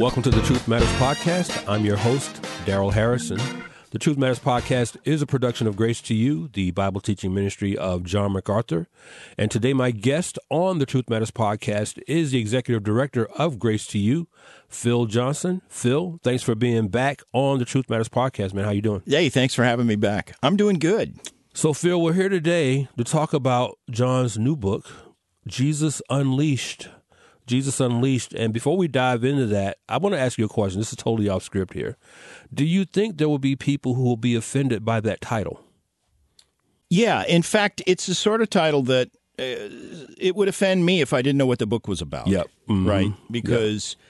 Welcome to the Truth Matters Podcast. I'm your host, Darrell Harrison. The Truth Matters Podcast is a production of Grace to You, the Bible teaching ministry of John MacArthur. And today, my guest on the Truth Matters Podcast is the executive director of Grace to You, Phil Johnson. Phil, thanks for being back on the Truth Matters Podcast, man. How you doing? Hey, thanks for having me back. I'm doing good. So, Phil, we're here today to talk about John's new book, Jesus Unleashed. Jesus Unleashed. And before we dive into that, I want to ask you a question. This is totally off script here. Do you think there will be people who will be offended by that title? Yeah. In fact, it's the sort of title that uh, it would offend me if I didn't know what the book was about. Yep. Mm-hmm. Right? Because. Yep.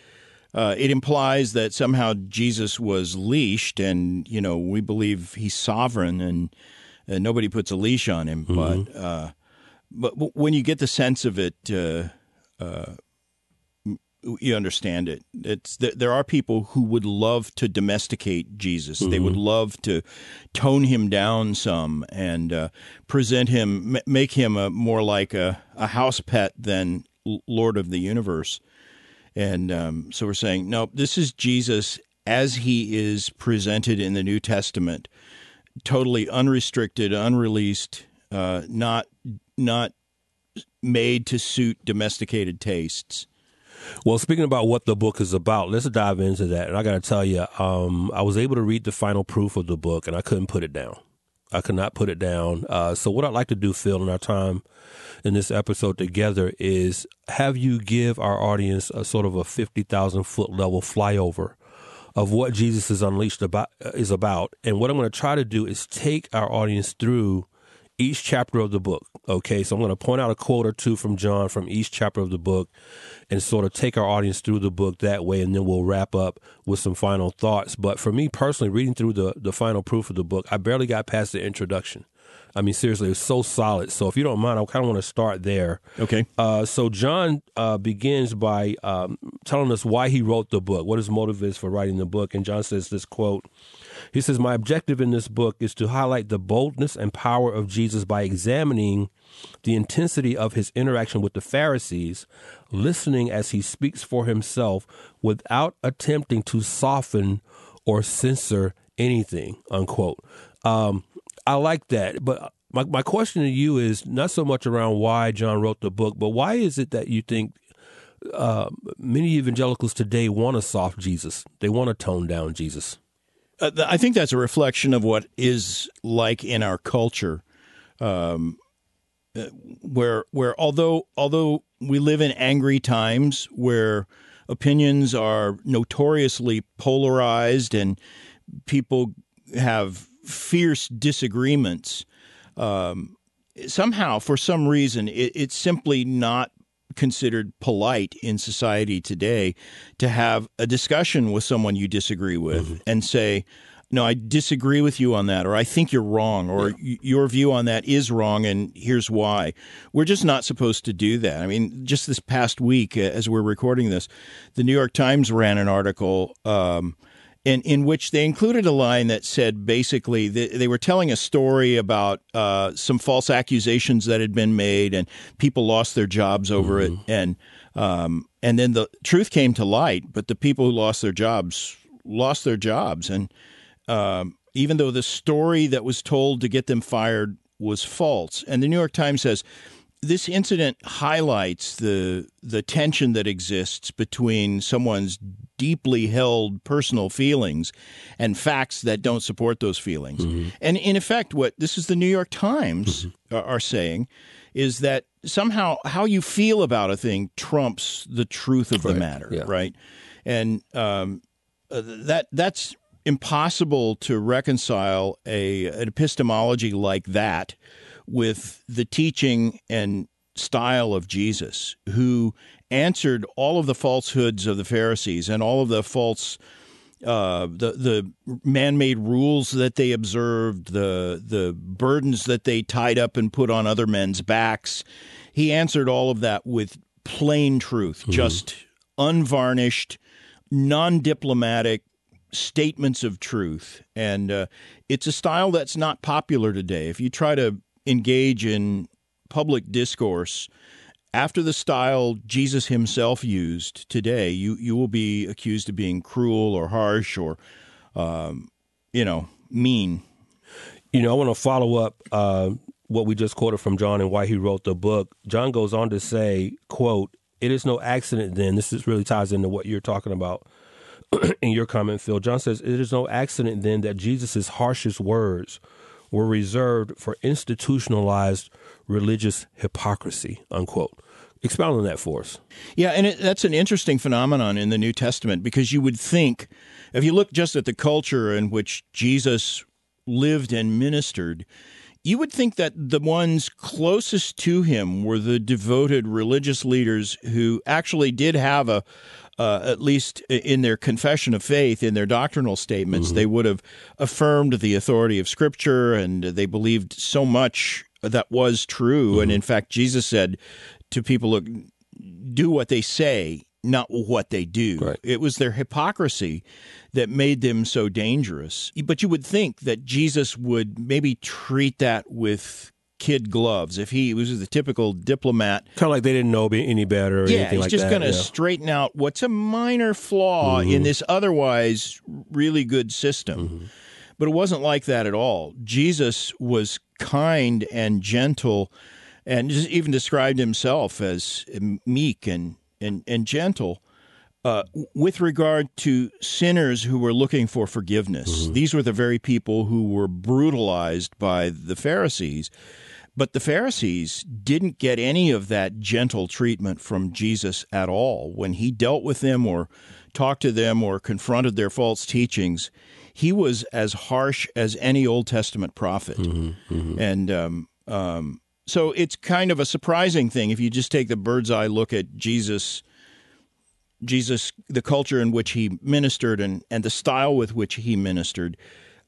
Uh, it implies that somehow Jesus was leashed, and you know we believe he's sovereign, and, and nobody puts a leash on him. Mm-hmm. But uh, but when you get the sense of it, uh, uh you understand it. It's there are people who would love to domesticate Jesus. Mm-hmm. They would mm-hmm. love to tone him down some and uh, present him, make him a more like a, a house pet than Lord of the universe. And um, so we're saying, no, this is Jesus as he is presented in the New Testament, totally unrestricted, unreleased, uh, not not made to suit domesticated tastes. Well, speaking about what the book is about, let's dive into that. And I got to tell you, um, I was able to read the final proof of the book, and I couldn't put it down. I could not put it down. Uh, so, what I'd like to do, Phil, in our time in this episode together is have you give our audience a sort of a 50,000 foot level flyover of what Jesus is unleashed about is about. And what I'm going to try to do is take our audience through each chapter of the book. Okay, so I'm going to point out a quote or two from John from each chapter of the book and sort of take our audience through the book that way, and then we'll wrap up with some final thoughts. But for me personally, reading through the, the final proof of the book, I barely got past the introduction. I mean, seriously, it's so solid. So if you don't mind, I kind of want to start there. Okay. Uh, so John uh, begins by um, telling us why he wrote the book, what his motive is for writing the book. And John says this quote he says, My objective in this book is to highlight the boldness and power of Jesus by examining the intensity of his interaction with the Pharisees, listening as he speaks for himself without attempting to soften or censor anything, unquote. Um, I like that. But my, my question to you is not so much around why John wrote the book, but why is it that you think uh, many evangelicals today want a soft Jesus? They want to tone down Jesus. Uh, I think that's a reflection of what is like in our culture, um, uh, where where although although we live in angry times where opinions are notoriously polarized and people have fierce disagreements. Um, somehow, for some reason, it, it's simply not considered polite in society today to have a discussion with someone you disagree with mm-hmm. and say, no, I disagree with you on that, or I think you're wrong, or yeah. your view on that is wrong, and here's why. We're just not supposed to do that. I mean, just this past week, as we're recording this, the New York Times ran an article um, in, in which they included a line that said basically they, they were telling a story about uh, some false accusations that had been made and people lost their jobs over mm-hmm. it and um, and then the truth came to light but the people who lost their jobs lost their jobs. And um, even though the story that was told to get them fired was false. And the New York Times says this incident highlights the the tension that exists between someone's deeply held personal feelings and facts that don't support those feelings. Mm-hmm. And in effect, what this is the New York Times mm-hmm. are saying is that somehow how you feel about a thing trumps the truth of right. the matter, yeah. right? And um, uh, that that's impossible to reconcile a an epistemology like that with the teaching and style of Jesus, who answered all of the falsehoods of the Pharisees and all of the false uh, the the man-made rules that they observed, the the burdens that they tied up and put on other men's backs. He answered all of that with plain truth, mm-hmm. just unvarnished, non-diplomatic statements of truth, and uh, it's a style that's not popular today. If you try to engage in public discourse after the style Jesus himself used today, you you will be accused of being cruel or harsh or, um, you know, mean. You know, I want to follow up uh, what we just quoted from John and why he wrote the book. John goes on to say, "quote It is no accident. Then this is really ties into what you're talking about." in your comment, Phil, John says, It is no accident then that Jesus' harshest words were reserved for institutionalized religious hypocrisy, unquote. Expound on that for us. Yeah, and it, that's an interesting phenomenon in the New Testament because you would think, if you look just at the culture in which Jesus lived and ministered, you would think that the ones closest to him were the devoted religious leaders who actually did have a, uh, at least in their confession of faith, in their doctrinal statements, mm-hmm. they would have affirmed the authority of Scripture and they believed so much that was true. Mm-hmm. And in fact, Jesus said to people, look, do what they say, not what they do. Right. It was their hypocrisy that made them so dangerous. But you would think that Jesus would maybe treat that with kid gloves. If he was the typical diplomat, kind of like they didn't know any better. yeah, he's like just going to yeah. straighten out what's a minor flaw mm-hmm. in this otherwise really good system. Mm-hmm. But it wasn't like that at all. Jesus was kind and gentle, and just even described himself as meek and and and gentle. Uh, with regard to sinners who were looking for forgiveness, Mm-hmm. these were the very people who were brutalized by the Pharisees. But the Pharisees didn't get any of that gentle treatment from Jesus at all. When he dealt with them or talked to them or confronted their false teachings, he was as harsh as any Old Testament prophet. And um, um, so it's kind of a surprising thing if you just take the bird's eye look at Jesus. Jesus, the culture in which he ministered and, and the style with which he ministered,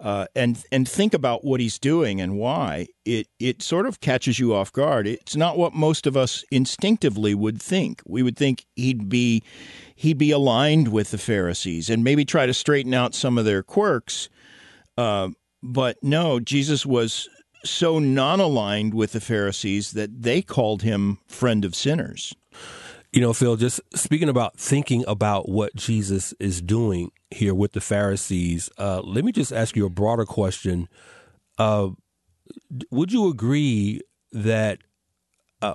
uh, and and think about what he's doing and why it it sort of catches you off guard. It's not what most of us instinctively would think. We would think he'd be he'd be aligned with the Pharisees and maybe try to straighten out some of their quirks. Uh, but no, Jesus was so non-aligned with the Pharisees that they called him friend of sinners. You know, Phil, just speaking about thinking about what Jesus is doing here with the Pharisees, uh, let me just ask you a broader question. Uh, would you agree that uh,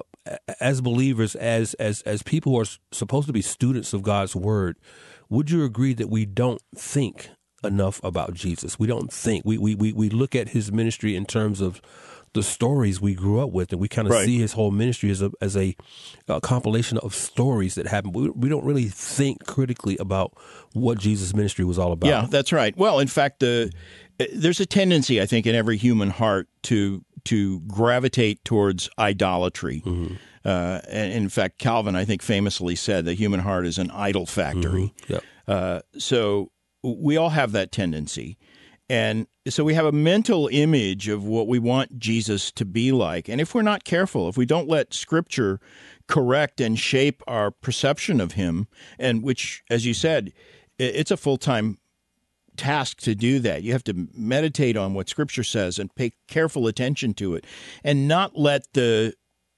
as believers, as as as people who are supposed to be students of God's word, would you agree that we don't think enough about Jesus? We don't think. We we we, we look at his ministry in terms of the stories we grew up with, and we kind of Right. see his whole ministry as a as a, a compilation of stories that happened. We, we don't really think critically about what Jesus' ministry was all about. Yeah, that's right. Well, in fact, the there's a tendency, I think, in every human heart to to gravitate towards idolatry. Uh, and in fact, Calvin, I think, famously said the human heart is an idol factory. Yep. Uh, so we all have that tendency. And so we have a mental image of what we want Jesus to be like. And if we're not careful, if we don't let Scripture correct and shape our perception of Him, and which, as you said, it's a full time task to do that. You have to meditate on what Scripture says and pay careful attention to it, and not let the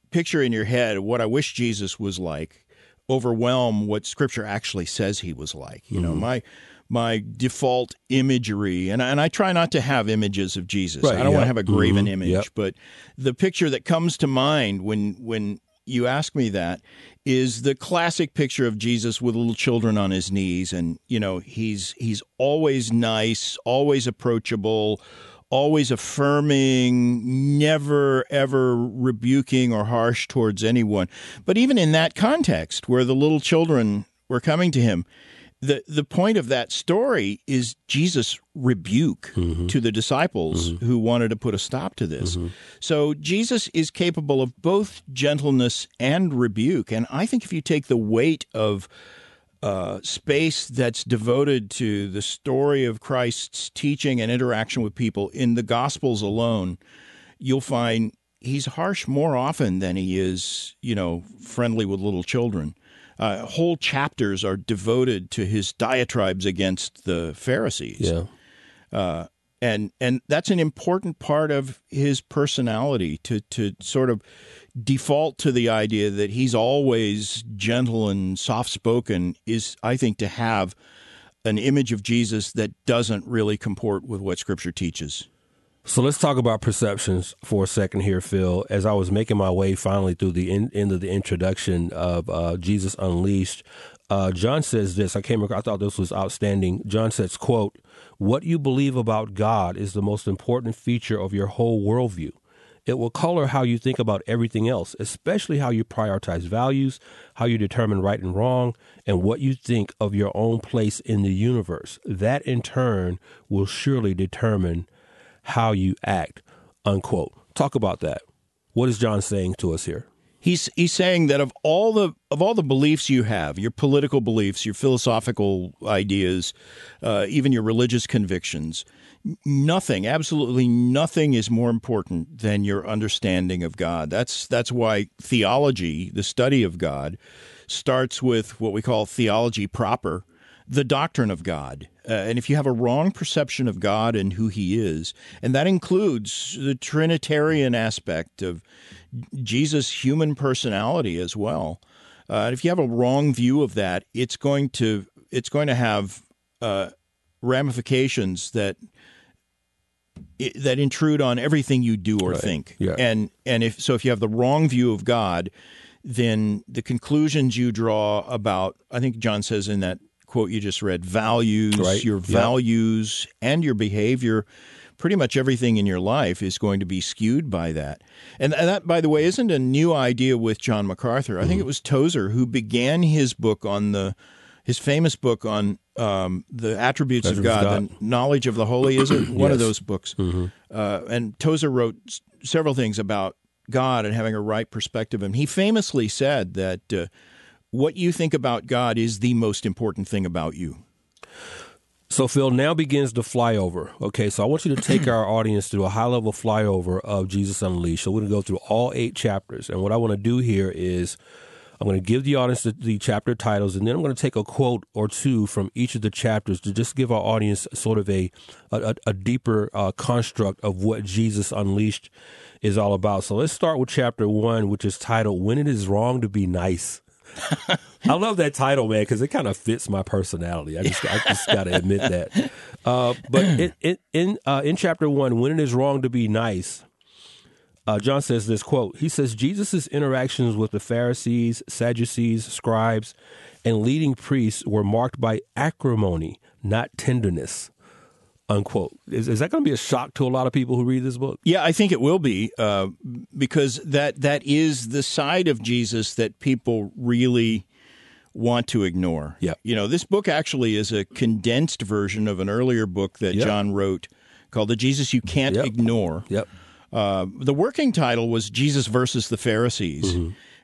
picture in your head of what I wish Jesus was like overwhelm what Scripture actually says he was like. You know, mm-hmm. my my default imagery, and I, and I try not to have images of Jesus. Right, I don't want to have a graven Mhm, image, yep. but the picture that comes to mind when when you ask me that is the classic picture of Jesus with little children on his knees and you know he's he's always nice always approachable always affirming never ever rebuking or harsh towards anyone but even in that context where the little children were coming to him the the point of that story is Jesus' rebuke mm-hmm. to the disciples mm-hmm. who wanted to put a stop to this. Mm-hmm. So Jesus is capable of both gentleness and rebuke, and I think if you take the weight of uh, space that's devoted to the story of Christ's teaching and interaction with people in the Gospels alone, you'll find he's harsh more often than he is, you know, friendly with little children. Uh, whole chapters are devoted to his diatribes against the Pharisees. Yeah. and and that's an important part of his personality to to sort of default to the idea that he's always gentle and soft spoken is I think to have an image of Jesus that doesn't really comport with what Scripture teaches. So let's talk about perceptions for a second here, Phil. As I was making my way finally through the in, end of the introduction of uh, Jesus Unleashed, uh, John says this. I came. across, I thought this was outstanding. John says, "quote What you believe about God is the most important feature of your whole worldview. It will color how you think about everything else, especially how you prioritize values, how you determine right and wrong, and what you think of your own place in the universe. That in turn will surely determine how you act. Unquote. Talk about that. What is John saying to us here? He's he's saying that of all the of all the beliefs you have, your political beliefs, your philosophical ideas, uh, even your religious convictions, nothing, absolutely nothing, is more important than your understanding of God. That's that's why theology, the study of God, starts with what we call theology proper, the doctrine of God. Uh, and if you have a wrong perception of God and who He is, and that includes the Trinitarian aspect of Jesus' human personality as well. Uh, if you have a wrong view of that, it's going to it's going to have uh, ramifications that that intrude on everything you do or right. think. Yeah. And and if so, if you have the wrong view of God, then the conclusions you draw about I think John says in that quote you just read values, right. your values, and your behavior pretty much everything in your life is going to be skewed by that. And that, by the way, isn't a new idea with John MacArthur. I think it was Tozer who began his book on the his famous book on um, the attributes, of God, God, the knowledge of the holy. Is it one yes. of those books? Mm-hmm. Uh, and Tozer wrote s- several things about God and having a right perspective. And he famously said that uh, what you think about God is the most important thing about you. So, Phil, now begins the flyover. Okay, so I want you to take our audience through a high level flyover of Jesus Unleashed. So, we're going to go through all eight chapters. And what I want to do here is I'm going to give the audience the, the, chapter titles, and then I'm going to take a quote or two from each of the chapters to just give our audience sort of a a, a deeper uh, construct of what Jesus Unleashed is all about. So, let's start with chapter one, which is titled "When It Is Wrong to Be Nice." I love that title, man, because it kind of fits my personality. I just, I just got to admit that. Uh, but in in in, uh, in, chapter one, when it is wrong to be nice, uh, John says this quote. He says Jesus' interactions with the Pharisees, Sadducees, scribes, and leading priests were marked by acrimony, not tenderness unquote. Is, is that going to be a shock to a lot of people who read this book? Yeah, I think it will be uh, because that that is the side of Jesus that people really want to ignore. Yeah. You know, this book actually is a condensed version of an earlier book that Yep. John wrote called The Jesus You Can't Yep. Ignore. Yep. Uh, the working title was Jesus versus the Pharisees.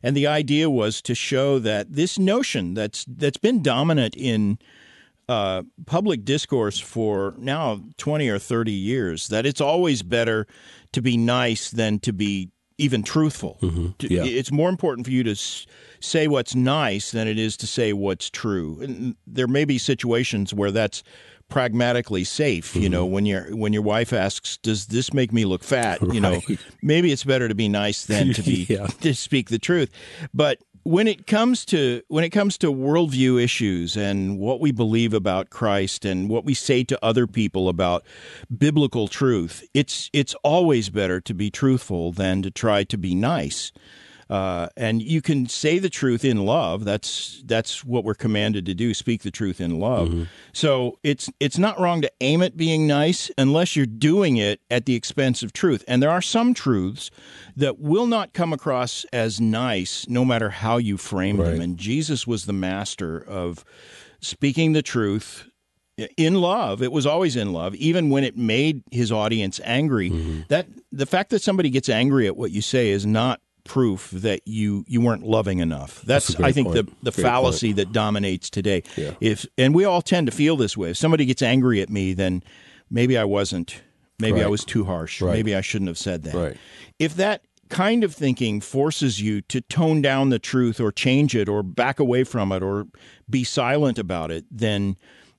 And the idea was to show that this notion that's that's been dominant in uh, public discourse for now 20 or 30 years that it's always better to be nice than to be even truthful. To- Yeah. It's more important for you to say what's nice than it is to say what's true. And there may be situations where that's pragmatically safe, you know, when your when your wife asks, "Does this make me look fat?" you know, maybe it's better to be nice than to be Yeah. to speak the truth. But when it comes to when it comes to worldview issues and what we believe about Christ and what we say to other people about biblical truth, it's it's always better to be truthful than to try to be nice. Uh, and you can say the truth in love. That's that's what we're commanded to do. Speak the truth in love. So it's it's not wrong to aim at being nice unless you're doing it at the expense of truth. And there are some truths that will not come across as nice, no matter how you frame them. And Jesus was the master of speaking the truth in love it was always in love even when it made his audience angry Mm-hmm. that the fact that somebody gets angry at what you say is not proof that you you weren't loving enough that's, great i think point. the the Great fallacy that dominates today Yeah. if and we all tend to feel this way if somebody gets angry at me then maybe i wasn't maybe i was too harsh Right. maybe i shouldn't have said that Right. if that kind of thinking forces you to tone down the truth or change it or back away from it or be silent about it, then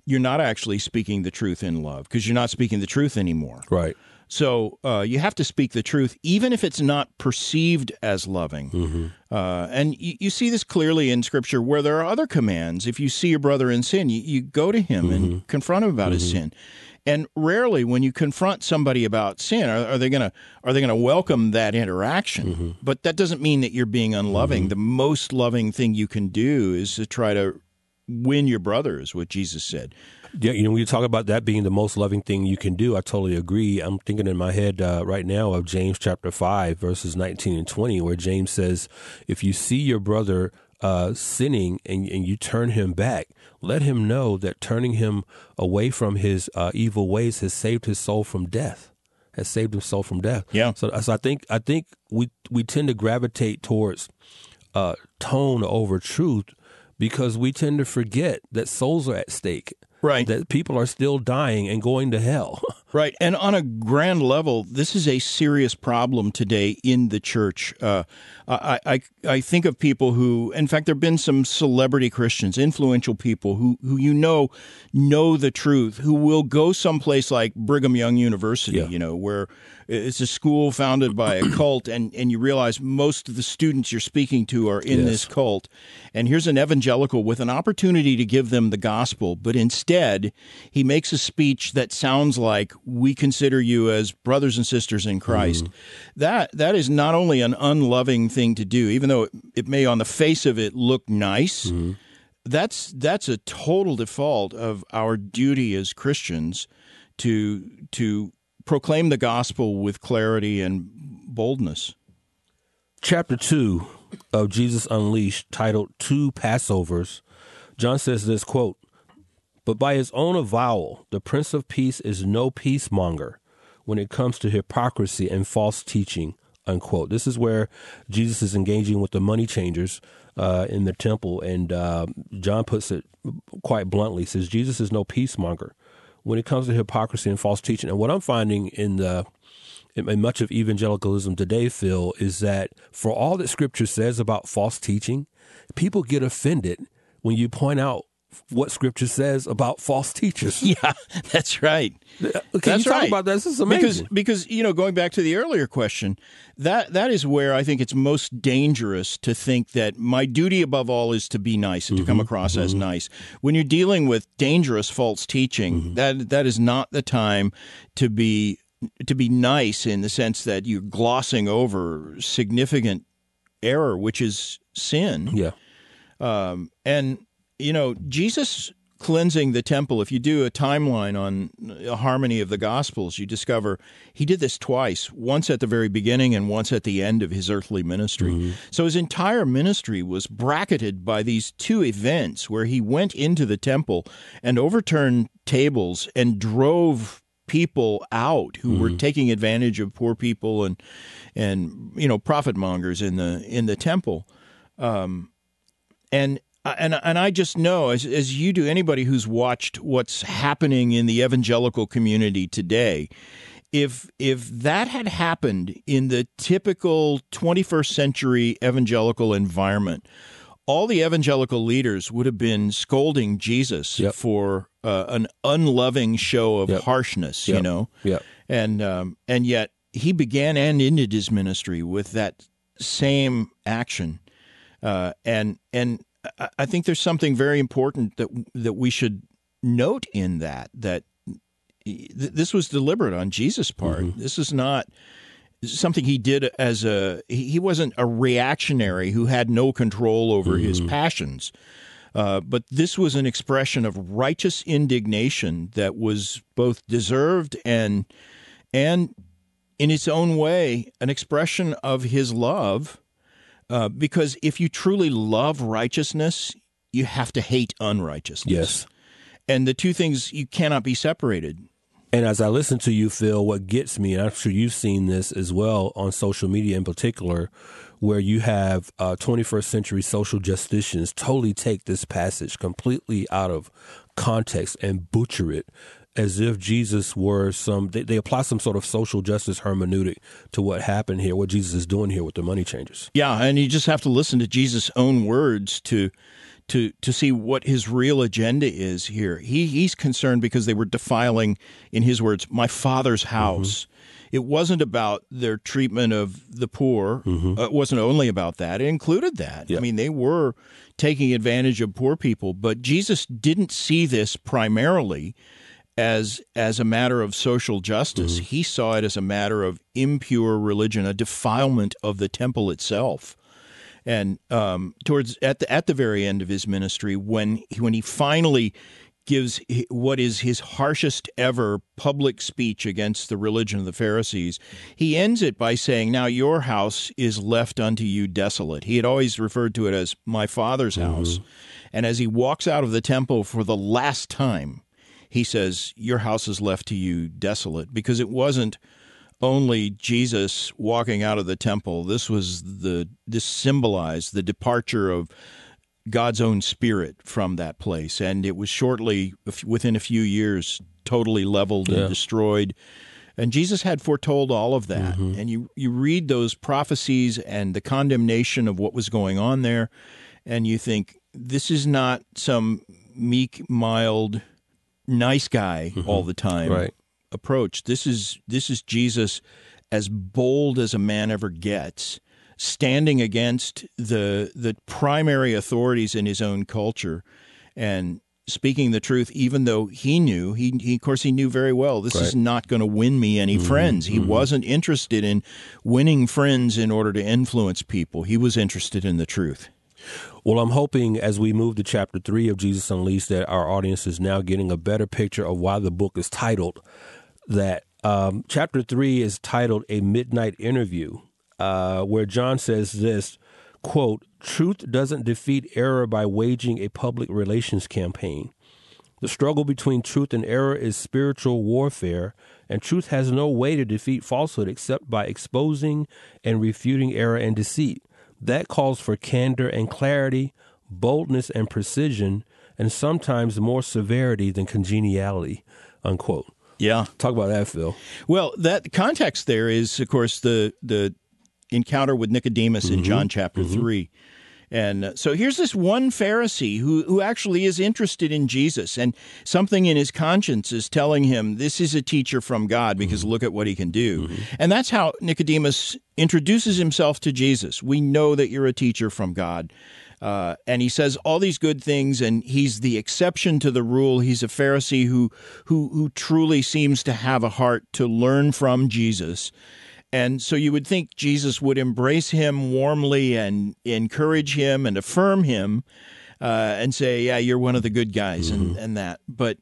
you're not actually speaking the truth in love because you're not speaking the truth anymore. Right. So uh, you have to speak the truth, even if it's not perceived as loving. Mm-hmm. Uh, and you, you, see this clearly in Scripture where there are other commands. If you see your brother in sin, you, you go to him mm-hmm. and confront him about mm-hmm. his sin. And rarely, when you confront somebody about sin, are, are they gonna are they gonna welcome that interaction? Mm-hmm. But that doesn't mean that you're being unloving. Mm-hmm. The most loving thing you can do is to try to win your brother, is what Jesus said. Yeah, you know, when you talk about that being the most loving thing you can do, I totally agree. I'm thinking in my head uh, right now of James chapter 5, verses 19 and 20, where James says, If you see your brother uh, sinning and, and you turn him back, let him know that turning him away from his uh, evil ways has saved his soul from death. Has saved his soul from death. Yeah. So, so I think I think we we tend to gravitate towards uh, tone over truth because we tend to forget that souls are at stake Right. That people are still dying and going to hell. right. And on a grand level, this is a serious problem today in the church. Uh, I, I, I think of people who, in fact, there have been some celebrity Christians, influential people who, who you know know the truth, who will go someplace like Brigham Young University, yeah. you know, where it's a school founded by a cult, and, and you realize most of the students you're speaking to are in yes. this cult. And here's an evangelical with an opportunity to give them the gospel, but instead, he makes a speech that sounds like we consider you as brothers and sisters in Christ. Mm-hmm. That that is not only an unloving thing to do, even though it, it may on the face of it look nice. Mm-hmm. That's that's a total default of our duty as Christians to to proclaim the gospel with clarity and boldness. Chapter 2 of Jesus Unleashed, titled Two Passovers, John says this quote, But by his own avowal, the Prince of Peace is no peacemonger when it comes to hypocrisy and false teaching, unquote. This is where Jesus is engaging with the money changers uh, in the temple, and uh, John puts it quite bluntly, says Jesus is no peacemonger when it comes to hypocrisy and false teaching. And what I'm finding in the in much of evangelicalism today, Phil, is that for all that Scripture says about false teaching, people get offended when you point out what Scripture says about false teachers. Yeah, that's right. Can that's you talk right. about that? This is amazing. Because because you know, going back to the earlier question, that that is where I think it's most dangerous to think that my duty above all is to be nice and mm-hmm. to come across mm-hmm. as nice. When you're dealing with dangerous false teaching, mm-hmm. that that is not the time to be to be nice in the sense that you're glossing over significant error, which is sin. Yeah. Um, and you know, Jesus cleansing the temple, if you do a timeline on a harmony of the Gospels, you discover he did this twice, once at the very beginning and once at the end of his earthly ministry. Mm-hmm. So his entire ministry was bracketed by these two events where he went into the temple and overturned tables and drove people out who mm-hmm. were taking advantage of poor people and and you know profit mongers in the in the temple um, and and and I just know as as you do anybody who's watched what's happening in the evangelical community today if if that had happened in the typical 21st century evangelical environment all the evangelical leaders would have been scolding Jesus yep. for uh, an unloving show of yep. harshness, yep. you know. Yeah. And um, and yet he began and ended his ministry with that same action. Uh, and and I think there's something very important that that we should note in that that this was deliberate on Jesus' part. Mm-hmm. This is not something he did as a he wasn't a reactionary who had no control over mm-hmm. his passions. Uh, but this was an expression of righteous indignation that was both deserved and and in its own way an expression of his love uh, because if you truly love righteousness, you have to hate unrighteousness. Yes. And the two things you cannot be separated. And as I listen to you, Phil, what gets me, and I'm sure you've seen this as well on social media in particular, where you have uh, 21st century social justicians totally take this passage completely out of context and butcher it as if Jesus were some, they, they, apply some sort of social justice hermeneutic to what happened here, what Jesus is doing here with the money changers. Yeah, and you just have to listen to Jesus' own words to to to see what his real agenda is here. He he's concerned because they were defiling, in his words, my father's house. It wasn't about their treatment of the poor. Uh, it wasn't only about that. It included that. I mean, they were taking advantage of poor people, but Jesus didn't see this primarily as as a matter of social justice. He saw it as a matter of impure religion, a defilement of the temple itself. And um, towards at the at the very end of his ministry, when he, when he finally gives what is his harshest ever public speech against the religion of the Pharisees, he ends it by saying, "Now your house is left unto you desolate." He had always referred to it as my father's house, and as he walks out of the temple for the last time, he says, Your house is left to you desolate, because it wasn't only Jesus walking out of the temple. This was the this symbolized the departure of God's own spirit from that place, and it was shortly within a few years totally leveled Yeah. and destroyed. And Jesus had foretold all of that. Mm-hmm. And you you read those prophecies and the condemnation of what was going on there, and you think this is not some meek, mild, nice guy mm-hmm. all the time Right. approach. This is this is Jesus as bold as a man ever gets, standing against the the primary authorities in his own culture and speaking the truth even though he knew he, he of course he knew very well this is not going to win me any mm-hmm. friends. He mm-hmm. wasn't interested in winning friends in order to influence people. He was interested in the truth Well, I'm hoping as we move to chapter three of Jesus Unleashed that our audience is now getting a better picture of why the book is titled that. Um, chapter three is titled A Midnight Interview, uh, where John says this quote, Truth doesn't defeat error by waging a public relations campaign. The struggle between truth and error is spiritual warfare, and truth has no way to defeat falsehood except by exposing and refuting error and deceit. That calls for candor and clarity, boldness and precision, and sometimes more severity than congeniality. Unquote. yeah Talk about that, Phil. Well, that context there is, of course, the the encounter with Nicodemus in mm-hmm. John chapter mm-hmm. three, and so here's this one Pharisee who who actually is interested in Jesus, and something in his conscience is telling him this is a teacher from God because look at what he can do, and that's how Nicodemus introduces himself to Jesus. We know that you're a teacher from God. Uh, and he says all these good things, and he's the exception to the rule. He's a Pharisee who, who, who truly seems to have a heart to learn from Jesus. And so you would think Jesus would embrace him warmly and encourage him and affirm him uh, and say, Yeah, you're one of the good guys, and, and that. But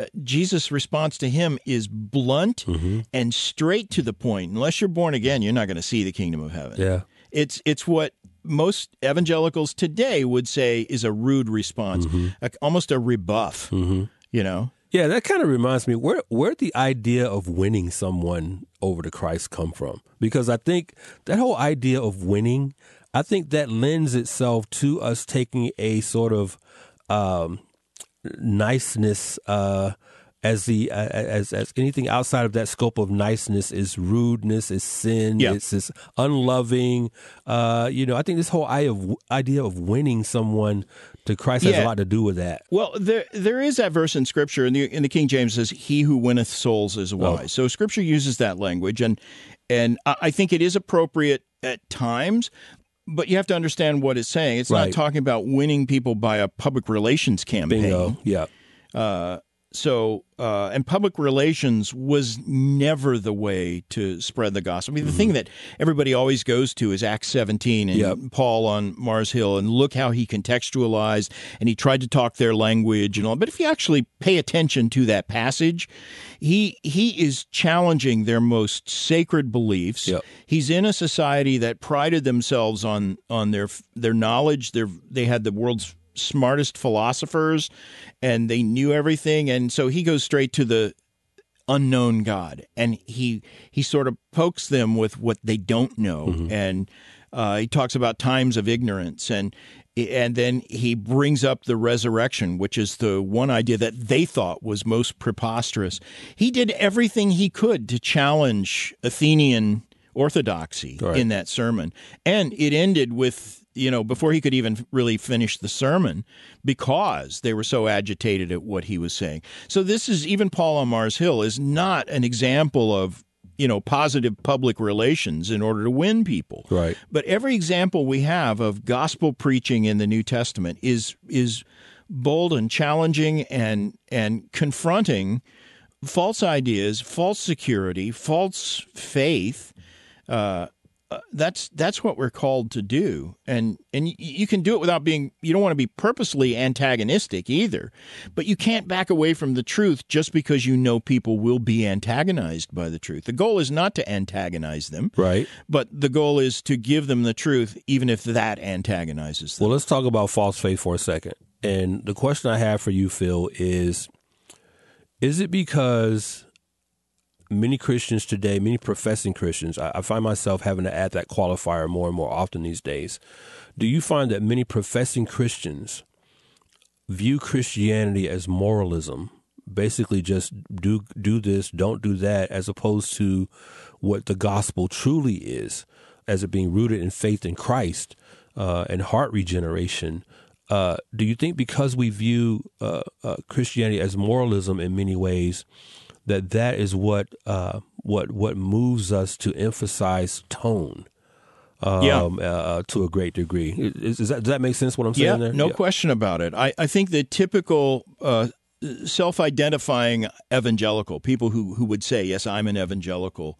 uh, Jesus' response to him is blunt and straight to the point. Unless you're born again, you're not going to see the kingdom of heaven. Yeah. It's it's what most evangelicals today would say is a rude response, a, almost a rebuff. You know, Yeah, that kind of reminds me where where the idea of winning someone over to Christ come from? Because I think that whole idea of winning, I think that lends itself to us taking a sort of um, niceness uh, as the uh, as as anything outside of that scope of niceness is rudeness, is sin, Yeah. it's this unloving. Uh, you know, I think this whole idea of idea of winning someone to Christ has a lot to do with that. Well, there there is that verse in Scripture, in the in the King James says, "He who winneth souls is wise." So Scripture uses that language, and and I think it is appropriate at times. But you have to understand what it's saying. It's not talking about winning people by a public relations campaign. Bingo. Yeah. So, uh, and public relations was never the way to spread the gospel. I mean, the thing that everybody always goes to is Acts 17 and Yep. Paul on Mars Hill, and look how he contextualized and he tried to talk their language and all. But if you actually pay attention to that passage, he he is challenging their most sacred beliefs. Yep. He's in a society that prided themselves on on their their knowledge. Their they had the world's smartest philosophers and they knew everything and so he goes straight to the unknown god and he he sort of pokes them with what they don't know and uh, he talks about times of ignorance and and then he brings up the resurrection which is the one idea that they thought was most preposterous he did everything he could to challenge athenian orthodoxy Right. in that sermon. And it ended with, you know, before he could even really finish the sermon because they were so agitated at what he was saying. So this is even Paul on Mars Hill is not an example of, you know, positive public relations in order to win people. Right. But every example we have of gospel preaching in the New Testament is is bold and challenging and and confronting false ideas, false security, false faith. Uh, uh, that's that's what we're called to do, and and you can do it without being. You don't want to be purposely antagonistic either, but you can't back away from the truth just because you know people will be antagonized by the truth. The goal is not to antagonize them, Right. but the goal is to give them the truth, even if that antagonizes them. Well, let's talk about false faith for a second. And the question I have for you, Phil, is is it because many Christians today, many professing Christians, I, I find myself having to add that qualifier more and more often these days. Do you find that many professing Christians view Christianity as moralism? Basically, just do do this, don't do that, as opposed to what the gospel truly is, as it being rooted in faith in Christ uh, and heart regeneration. Uh, do you think because we view uh, uh, Christianity as moralism in many ways, that that is what uh, what what moves us to emphasize tone? Um, Yeah. uh, to a great degree. Is, is that, does that make sense? What I'm saying yeah, there? no question about it. I, I think the typical uh, self-identifying evangelical people who who would say, "Yes, I'm an evangelical."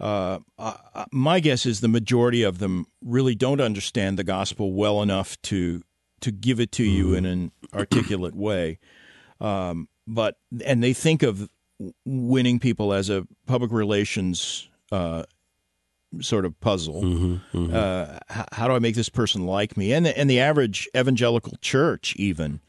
Uh, uh, my guess is the majority of them really don't understand the gospel well enough to to give it to you in an articulate way. Um, but and they think of winning people as a public relations uh, sort of puzzle. Mm-hmm, Uh, h- how do I make this person like me? And the, and the average evangelical church, even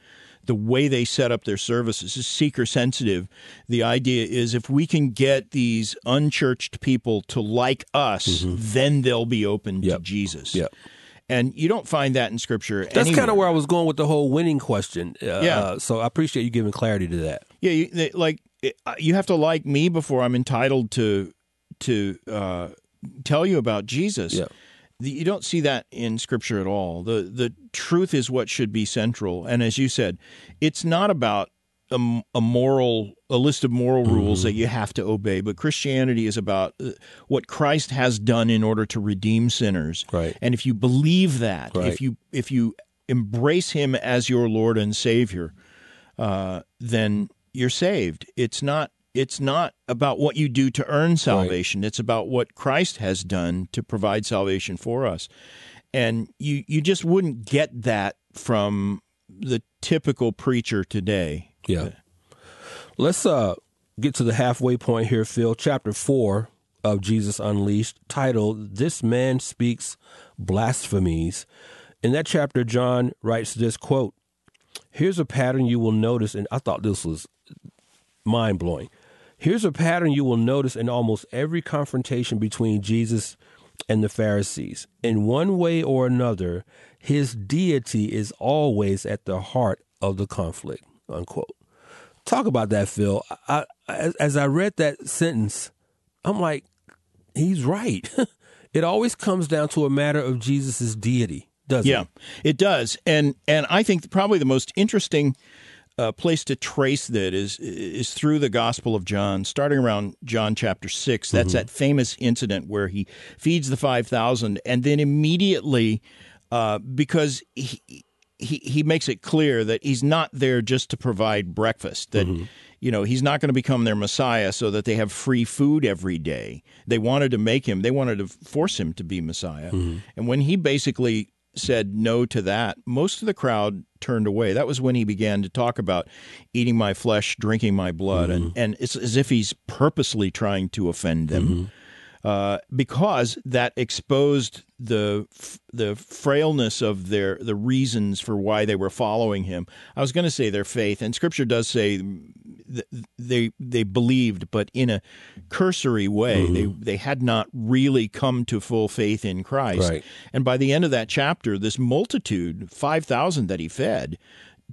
the way they set up their services is seeker sensitive. The idea is if we can get these unchurched people to like us, then they'll be open Mm-hmm. Yep. to Jesus. Yep. And you don't find that in Scripture. That's anywhere. kind of where I was going with the whole winning question. Uh, Yeah. uh, so I appreciate you giving clarity to that. Yeah, you, they, like it- uh, you have to like me before I'm entitled to to uh, tell you about Jesus. Yeah. You don't see that in Scripture at all. the The truth is what should be central, and as you said, it's not about a moral a list of moral Mm-hmm. rules that you have to obey. But Christianity is about uh, what Christ has done in order to redeem sinners. Right. And if you believe that, Right. if you if you embrace Him as your Lord and Savior, uh, then you're saved. It's not it's not about what you do to earn salvation. It's about what Christ has done to provide salvation for us. And you you just wouldn't get that from the typical preacher today. Yeah. Let's uh get to the halfway point here, Phil. Chapter four of Jesus Unleashed, titled "This Man Speaks Blasphemies." In that chapter, John writes this quote: "Here's a pattern you will notice," and I thought this was mind blowing. Here's a pattern you will notice in almost every confrontation between Jesus and the Pharisees. In one way or another, his deity is always at the heart of the conflict. Unquote. Talk about that, Phil. I, as, as I read that sentence, I'm like, he's right. it always comes down to a matter of Jesus' deity, doesn't Yeah, it? it does, and and I think probably the most interesting uh, place to trace that is is through the Gospel of John, starting around John chapter six. That's that famous incident where he feeds the five thousand, and then immediately, uh, because he. He, he makes it clear that he's not there just to provide breakfast. That you know he's not going to become their Messiah so that they have free food every day. They wanted to make him. They wanted to force him to be Messiah. And when he basically said no to that, most of the crowd turned away. That was when he began to talk about eating my flesh, drinking my blood, and, and it's as if he's purposely trying to offend them. Uh, because that exposed the the frailness of their the reasons for why they were following him. I was going to say their faith, and Scripture does say they they believed, but in a cursory way. Mm-hmm. They they had not really come to full faith in Christ. Right. And by the end of that chapter, this multitude, five thousand that he fed,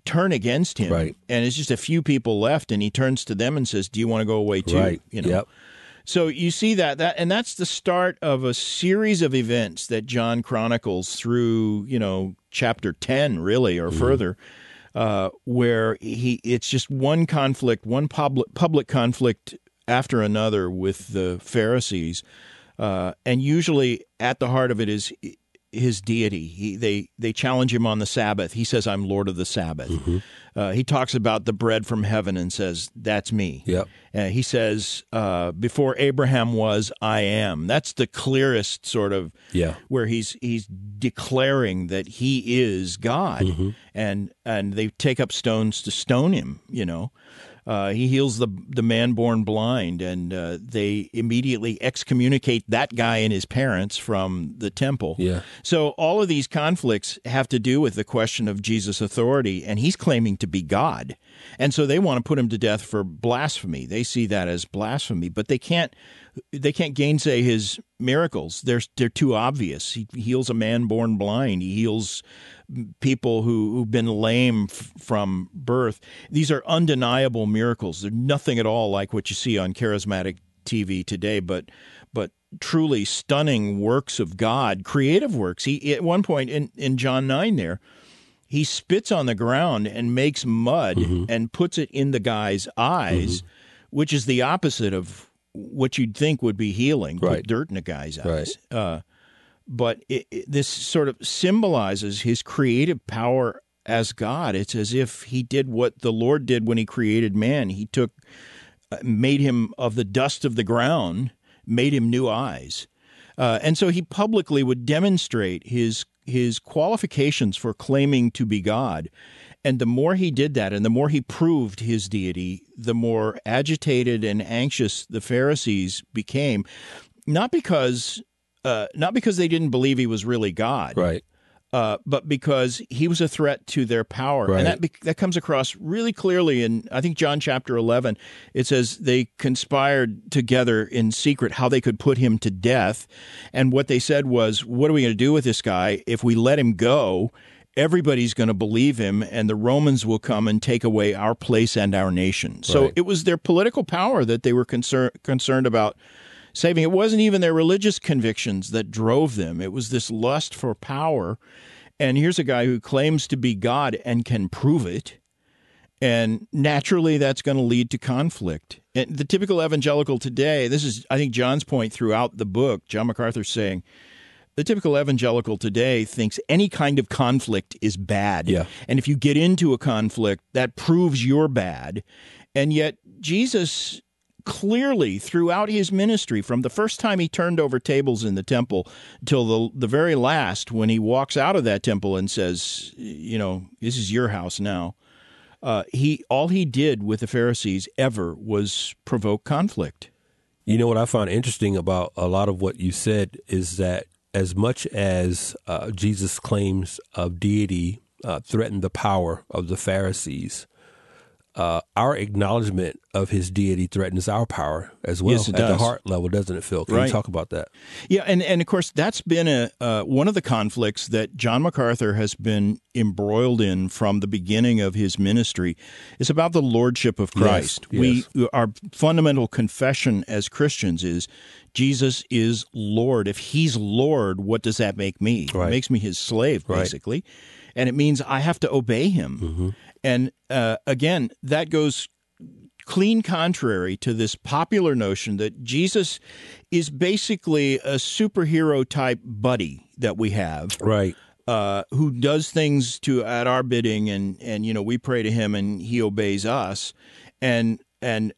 turn against him. Right. And it's just a few people left, and he turns to them and says, "Do you want to go away too?" Right. You know. Yep. So you see that that and that's the start of a series of events that John chronicles through, you know, chapter 10 really or mm-hmm. further. Uh, where he it's just one conflict, one public public conflict after another with the Pharisees, uh, and usually at the heart of it is his deity. He, they they challenge him on the Sabbath. He says, "I'm Lord of the Sabbath." Mm-hmm. Uh, he talks about the bread from heaven and says, "That's me." Yep. Uh, he says, uh, "Before Abraham was, I am." That's the clearest sort of Yeah. where he's he's declaring that he is God, Mm-hmm. and and they take up stones to stone him. You know, uh, he heals the the man born blind, and uh, they immediately excommunicate that guy and his parents from the temple. Yeah. So all of these conflicts have to do with the question of Jesus' authority, and he's claiming to be God, and so they want to put him to death for blasphemy. They see that as blasphemy, but they can't they can't gainsay his miracles. They're they're too obvious. He heals a man born blind. He heals people who who've been lame f- from birth. These are undeniable miracles. They're nothing at all like what you see on charismatic TV today, but but truly stunning works of God, creative works. He at one point in in John 9 there, he spits on the ground and makes mud and puts it in the guy's eyes, which is the opposite of what you'd think would be healing. Right. Put dirt in a guy's eyes. Uh, but it, it, this sort of symbolizes his creative power as God. It's as if he did what the Lord did when he created man. He took, uh, made him of the dust of the ground, made him new eyes. Uh, and so he publicly would demonstrate his his qualifications for claiming to be God. And the more he did that, and the more he proved his deity, the more agitated and anxious the Pharisees became. Not because uh, not because they didn't believe he was really God, Right. uh, but because he was a threat to their power, Right. and that that comes across really clearly in I think John chapter eleven. It says they conspired together in secret how they could put him to death, and what they said was, "What are we going to do with this guy if we let him go?" Everybody's going to believe him, and the Romans will come and take away our place and our nation. So Right. it was their political power that they were concern- concerned about saving. It wasn't even their religious convictions that drove them. It was this lust for power. And here's a guy who claims to be God and can prove it. And naturally, that's going to lead to conflict. And the typical evangelical today, this is, I think, John's point throughout the book. John MacArthur's saying the typical evangelical today thinks any kind of conflict is bad. Yeah. And if you get into a conflict, that proves you're bad. And yet, Jesus clearly throughout his ministry, from the first time he turned over tables in the temple till the the very last, when he walks out of that temple and says, "You know, this is your house now." Uh, he all he did with the Pharisees ever was provoke conflict. You know what I find interesting about a lot of what you said is that as much as uh, Jesus' claims of deity uh, threatened the power of the Pharisees, uh, our acknowledgement of his deity threatens our power as well Yes, at the heart level, doesn't it, Phil? Can Right. you talk about that? Yeah, and, and of course that's been a uh, one of the conflicts that John MacArthur has been embroiled in from the beginning of his ministry. Is about the lordship of Christ. yes. We our fundamental confession as Christians is Jesus is Lord. If He's Lord, what does that make me? Right. It makes me His slave, Right. basically, and it means I have to obey Him. And uh, again, that goes clean contrary to this popular notion that Jesus is basically a superhero type buddy that we have Right. uh, who does things to at our bidding and and you know we pray to him and he obeys us. And and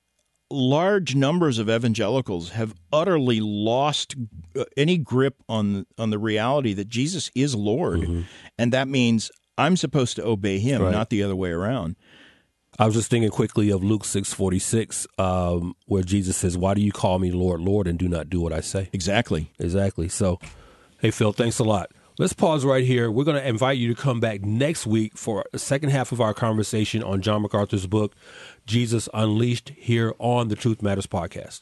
large numbers of evangelicals have utterly lost uh, any grip on on the reality that Jesus is Lord. And that means I'm supposed to obey him Right. not the other way around I was just thinking quickly of Luke six forty six, um, where Jesus says, "Why do you call me Lord, Lord, and do not do what I say?" exactly Exactly. So, hey, Phil, thanks a lot. Let's pause right here. We're going to invite you to come back next week for the second half of our conversation on John MacArthur's book, Jesus Unleashed, here on the Truth Matters podcast.